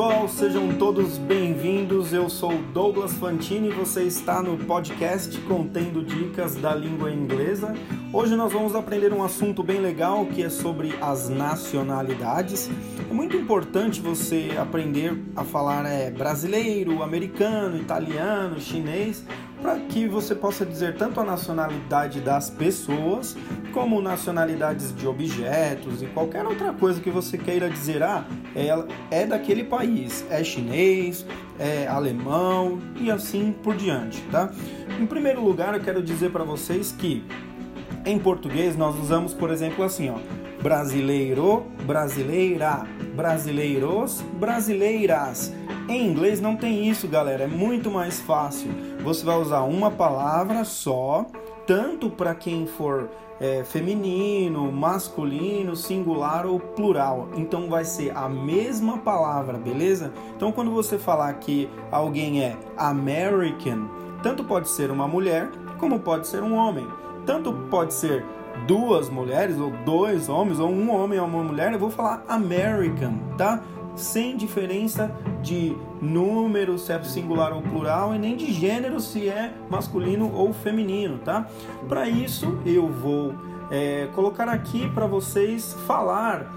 Pessoal, sejam todos bem-vindos. Eu sou Douglas Fantini e você está no podcast contendo dicas da língua inglesa. Hoje nós vamos aprender um assunto bem legal que é sobre as nacionalidades. É muito importante você aprender a falar é, brasileiro, americano, italiano, chinês, para que você possa dizer tanto a nacionalidade das pessoas, como nacionalidades de objetos e qualquer outra coisa que você queira dizer, ah, é, é daquele país, é chinês, é alemão e assim por diante, tá? Em primeiro lugar, eu quero dizer para vocês que em português nós usamos, por exemplo, assim, ó, brasileiro, brasileira, brasileiros, brasileiras. Em inglês não tem isso, galera, é muito mais fácil. Você vai usar uma palavra só, tanto para quem for é, feminino, masculino, singular ou plural. Então vai ser a mesma palavra, beleza? Então quando você falar que alguém é American, tanto pode ser uma mulher como pode ser um homem. Tanto pode ser duas mulheres ou dois homens ou um homem ou uma mulher, eu vou falar American, tá? Sem diferença de número, se é singular ou plural, e nem de gênero, se é masculino ou feminino, tá? Para isso, eu vou é, colocar aqui para vocês falar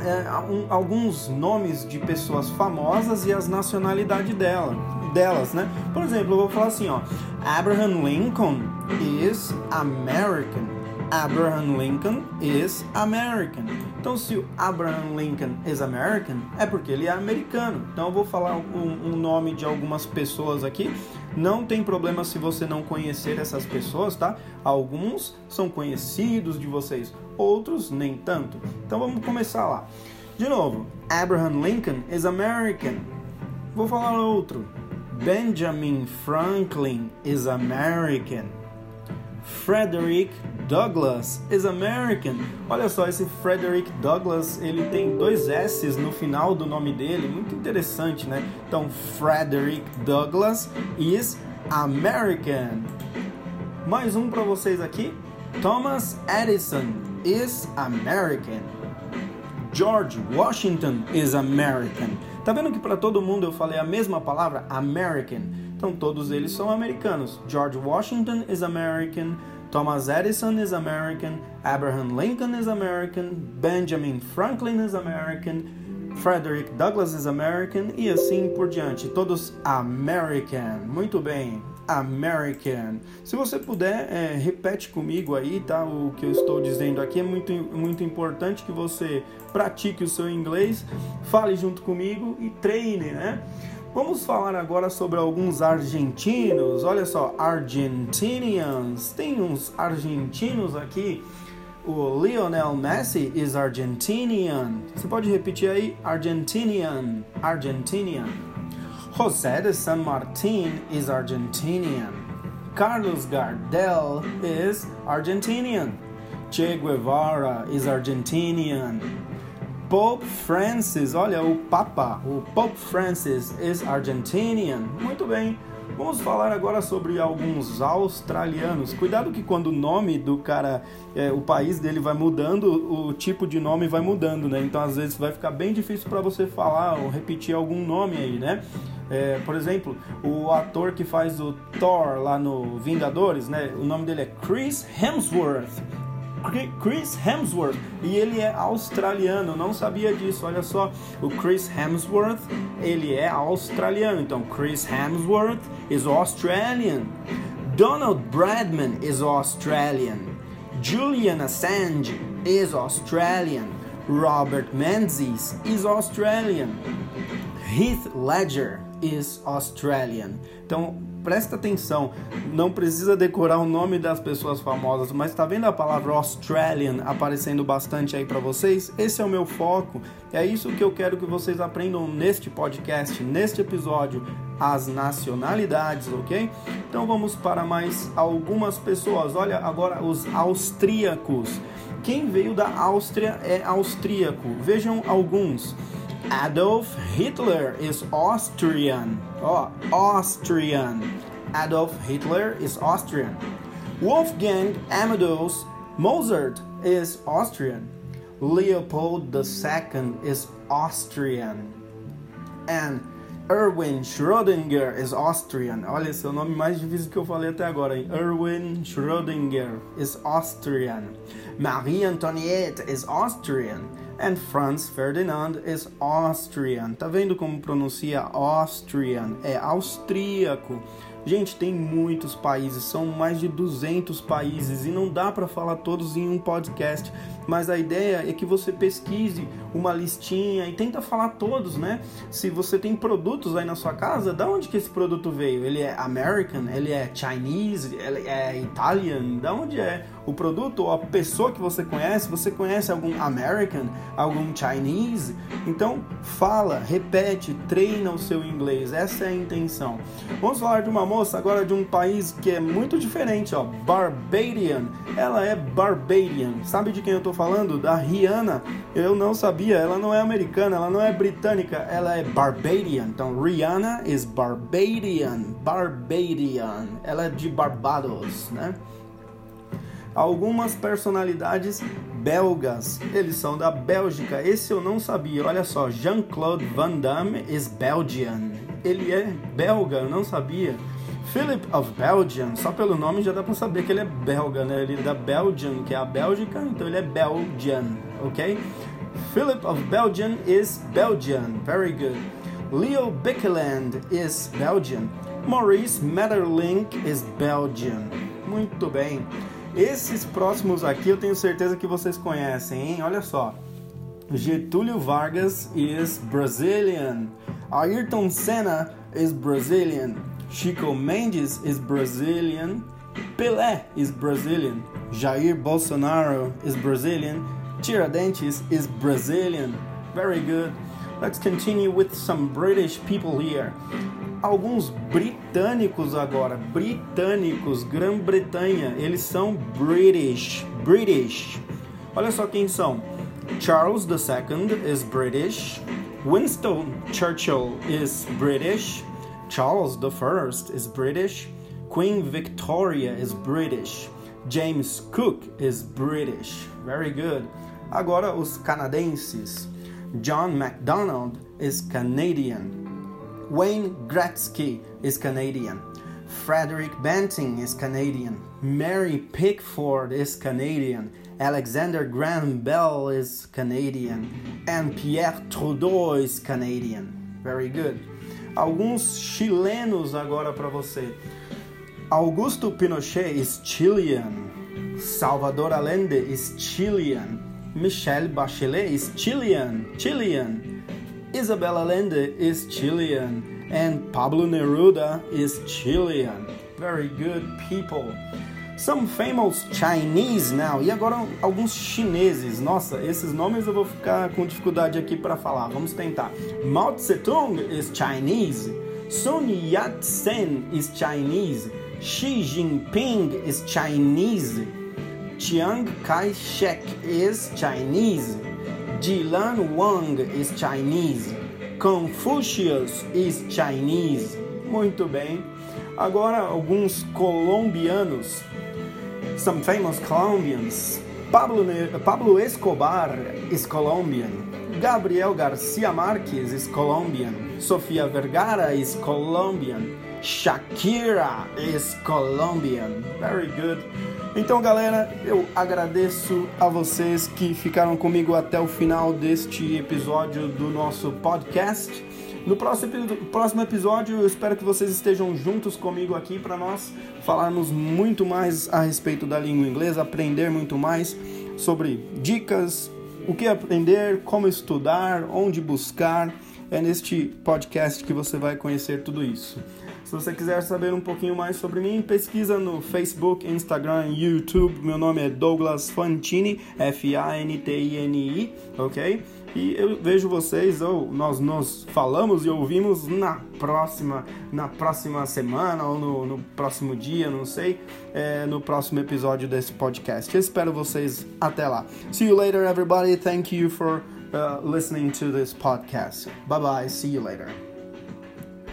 é, um, alguns nomes de pessoas famosas e as nacionalidades dela, delas, né? Por exemplo, eu vou falar assim, ó, Abraham Lincoln is American. Abraham Lincoln is American. Então, se o Abraham Lincoln is American, é porque ele é americano. Então, eu vou falar um, um, nome de algumas pessoas aqui. Não tem problema se você não conhecer essas pessoas, tá? Alguns são conhecidos de vocês, outros nem tanto. Então, vamos começar lá. De novo, Abraham Lincoln is American. Vou falar outro. Benjamin Franklin is American. Frederick Douglass is American. Olha só, esse Frederick Douglass, ele tem dois S's no final do nome dele, muito interessante, né? Então, Frederick Douglass is American. Mais um para vocês aqui. Thomas Edison is American. George Washington is American. Tá vendo que para todo mundo eu falei a mesma palavra American? Então todos eles são americanos. George Washington is American, Thomas Edison is American, Abraham Lincoln is American, Benjamin Franklin is American, Frederick Douglass is American e assim por diante. Todos American. Muito bem. American. Se você puder, é, repete comigo aí, tá? O que eu estou dizendo aqui é muito, muito importante que você pratique o seu inglês, fale junto comigo e treine, né? Vamos falar agora sobre alguns argentinos. Olha só, Argentinians. Tem uns argentinos aqui. O Lionel Messi is Argentinian. Você pode repetir aí? Argentinian. Argentinian. José de San Martín is Argentinian. Carlos Gardel is Argentinian. Che Guevara is Argentinian. Pope Francis, olha o Papa, o Pope Francis is Argentinian. Muito bem. Vamos falar agora sobre alguns australianos. Cuidado que quando o nome do cara, é, o país dele vai mudando, o tipo de nome vai mudando, né? Então às vezes vai ficar bem difícil para você falar ou repetir algum nome aí, né? É, por exemplo, o ator que faz o Thor lá no Vingadores, né? O nome dele é Chris Hemsworth. Chris Hemsworth e ele é australiano, não sabia disso. Olha só, o Chris Hemsworth, ele é australiano. Então, Chris Hemsworth is Australian. Donald Bradman is Australian. Julian Assange is Australian. Robert Menzies is Australian. Heath Ledger is Australian. Então, presta atenção, não precisa decorar o nome das pessoas famosas, mas tá vendo a palavra Australian aparecendo bastante aí para vocês? Esse é o meu foco. É isso que eu quero que vocês aprendam neste podcast, neste episódio, as nacionalidades, ok? Então vamos para mais algumas pessoas. Olha agora os austríacos. Quem veio da Áustria é austríaco. Vejam alguns. Adolf Hitler is Austrian. Oh, Austrian. Adolf Hitler is Austrian. Wolfgang Amadeus Mozart is Austrian. Leopold II is Austrian. And Erwin Schrödinger is Austrian. Olha, esse é o nome mais difícil que eu falei até agora, hein? Erwin Schrödinger is Austrian. Marie Antoinette is Austrian. And Franz Ferdinand is Austrian. Tá vendo como pronuncia Austrian? É austríaco. Gente, tem muitos países, são mais de 200 países e não dá para falar todos em um podcast, mas a ideia é que você pesquise uma listinha e tenta falar todos, né? Se você tem produtos aí na sua casa, da onde que esse produto veio? Ele é American? Ele é Chinese? Ele é Italian? Da onde é o produto ou a pessoa que você conhece? Você conhece algum American? Algum Chinese? Então, fala, repete, treina o seu inglês. Essa é a intenção. Vamos falar de uma moça agora de um país que é muito diferente, ó, Barbadian. Ela é Barbadian. Sabe de quem eu tô falando? Da Rihanna. Eu não sabia, ela não é americana, ela não é britânica, ela é Barbadian. Então, Rihanna is Barbadian. Barbadian. Ela é de Barbados, né? Algumas personalidades belgas, eles são da Bélgica. Esse eu não sabia. Olha só, Jean-Claude Van Damme is Belgian. Ele é belga, eu não sabia. Philip of Belgium, só pelo nome já dá para saber que ele é belga, né? Ele é da Belgium, que é a Bélgica, então ele é Belgian, ok? Philip of Belgium is Belgian, very good. Leo Bickeland is Belgian. Maurice Metterlink is Belgian. Muito bem. Esses próximos aqui eu tenho certeza que vocês conhecem, hein? Olha só. Getúlio Vargas is Brazilian. Ayrton Senna is Brazilian. Chico Mendes is Brazilian. Pelé is Brazilian. Jair Bolsonaro is Brazilian. Tiradentes is Brazilian. Very good. Let's continue with some British people here. Alguns britânicos agora, britânicos, Grã-Bretanha, eles são British, British. Olha só quem são. Charles II is British. Winston Churchill is British. Charles I is British. Queen Victoria is British. James Cook is British. Very good. Agora os canadenses. John MacDonald is Canadian. Wayne Gretzky is Canadian. Frederick Banting is Canadian. Mary Pickford is Canadian. Alexander Graham Bell is Canadian. And Pierre Trudeau is Canadian. Very good. alguns chilenos agora para você. Augusto Pinochet is Chilean. Salvador Allende is Chilean. Michelle Bachelet is Chilean. Chilean. Isabel Allende is Chilean. And Pablo Neruda is Chilean. Very good people. Some famous Chinese now. E agora alguns chineses. Nossa, esses nomes eu vou ficar com dificuldade aqui para falar. Vamos tentar. Mao Tse-tung is Chinese. Sun Yat-sen is Chinese. Xi Jinping is Chinese. Chiang Kai-shek is Chinese. Jilan Wang is Chinese. Confucius is Chinese. Muito bem. Agora alguns colombianos some famous Colombians. Pablo, Pablo Escobar is Colombian. Gabriel Garcia Marquez is Colombian. Sofia Vergara is Colombian. Shakira is Colombian. Very good. Então, galera, eu agradeço a vocês que ficaram comigo até o final deste episódio do nosso podcast. No próximo, episódio, eu espero que vocês estejam juntos comigo aqui para nós falarmos muito mais a respeito da língua inglesa, aprender muito mais sobre dicas, o que aprender, como estudar, onde buscar. É neste podcast que você vai conhecer tudo isso. Se você quiser saber um pouquinho mais sobre mim, pesquisa no Facebook, Instagram, YouTube. Meu nome é Douglas Fantini, F-A-N-T-I-N-I, ok? E eu vejo vocês, ou nós nos falamos e ouvimos na próxima, na próxima semana ou no, no próximo dia, não sei, é, no próximo episódio desse podcast. Eu espero vocês até lá. See you later, everybody. Thank you for uh, listening to this podcast. Bye bye. See you later.